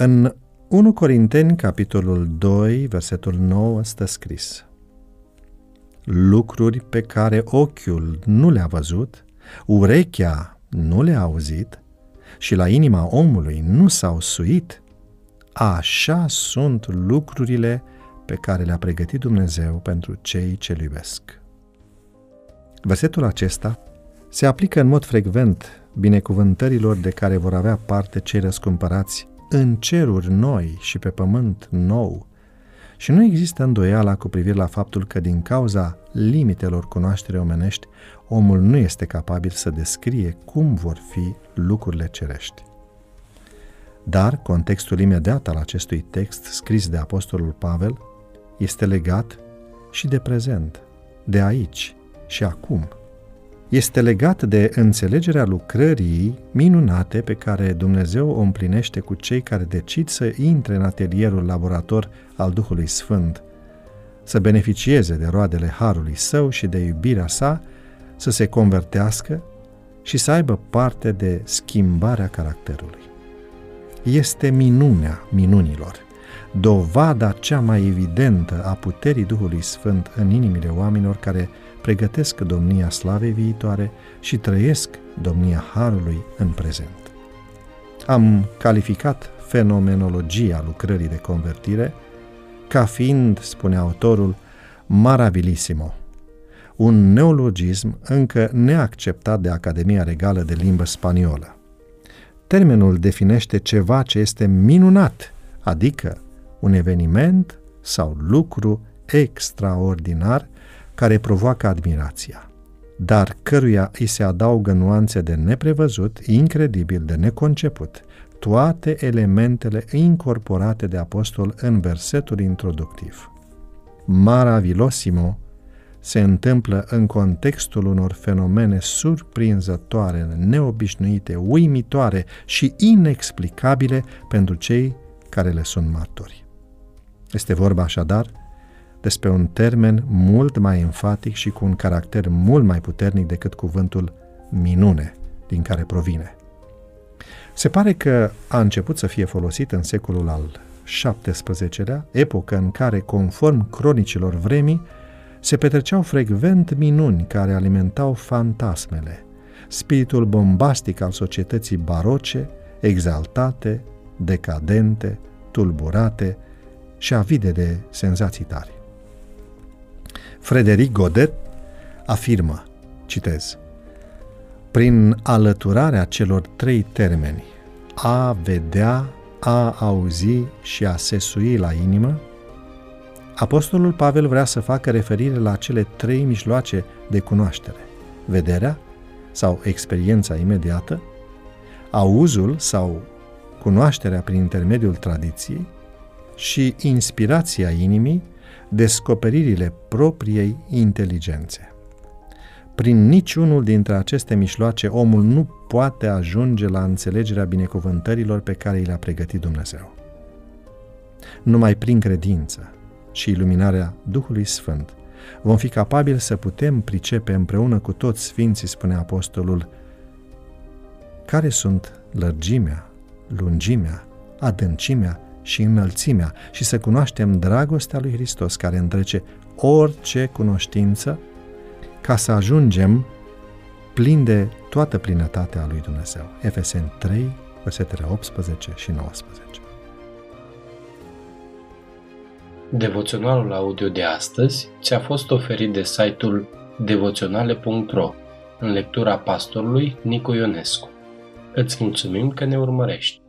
În 1 Corinteni, capitolul 2, versetul 9, stă scris Lucruri pe care ochiul nu le-a văzut, urechea nu le-a auzit și la inima omului nu s-au suit, așa sunt lucrurile pe care le-a pregătit Dumnezeu pentru cei ce îl iubesc. Versetul acesta se aplică în mod frecvent binecuvântărilor de care vor avea parte cei răscumpărați în ceruri noi și pe pământ nou. Și nu există îndoiala cu privire la faptul că din cauza limitelor cunoașterii omenești, omul nu este capabil să descrie cum vor fi lucrurile cerești. Dar contextul imediat al acestui text scris de Apostolul Pavel este legat și de prezent, de aici și acum – este legat de înțelegerea lucrării minunate pe care Dumnezeu o împlinește cu cei care decid să intre în atelierul laborator al Duhului Sfânt, să beneficieze de roadele Harului Său și de iubirea Sa, să se convertească și să aibă parte de schimbarea caracterului. Este minunea minunilor, dovada cea mai evidentă a puterii Duhului Sfânt în inimile oamenilor care pregătesc domnia slavei viitoare și trăiesc domnia Harului în prezent. Am calificat fenomenologia lucrării de convertire ca fiind, spune autorul, marabilisimo, un neologism încă neacceptat de Academia Regală de Limbă Spaniolă. Termenul definește ceva ce este minunat, adică un eveniment sau lucru extraordinar care provoacă admirația, dar căruia îi se adaugă nuanțe de neprevăzut, incredibil, de neconceput, toate elementele incorporate de apostol în versetul introductiv. Maravilosimo se întâmplă în contextul unor fenomene surprinzătoare, neobișnuite, uimitoare și inexplicabile pentru cei care le sunt martori. Este vorba așadar despre un termen mult mai enfatic și cu un caracter mult mai puternic decât cuvântul minune din care provine. Se pare că a început să fie folosit în secolul al XVII-lea, epocă în care, conform cronicilor vremii, se petreceau frecvent minuni care alimentau fantasmele, spiritul bombastic al societății baroce, exaltate, decadente, tulburate și avide de senzații tari. Frederic Godet afirmă, citez, prin alăturarea celor trei termeni, a vedea, a auzi și a se sui la inimă, Apostolul Pavel vrea să facă referire la cele trei mijloace de cunoaștere, vederea sau experiența imediată, auzul sau cunoașterea prin intermediul tradiției și inspirația inimii descoperirile propriei inteligențe. Prin niciunul dintre aceste mișloace, omul nu poate ajunge la înțelegerea binecuvântărilor pe care i le-a pregătit Dumnezeu. Numai prin credință și iluminarea Duhului Sfânt vom fi capabili să putem pricepe împreună cu toți Sfinții, spune Apostolul, care sunt lărgimea, lungimea, adâncimea și înălțimea și să cunoaștem dragostea lui Hristos care întrece orice cunoștință ca să ajungem plin de toată plinătatea lui Dumnezeu. Efeseni 3, versetele 18 și 19. Devoționalul audio de astăzi ți-a fost oferit de site-ul devoționale.ro în lectura pastorului Nicu Ionescu. Îți mulțumim că ne urmărești!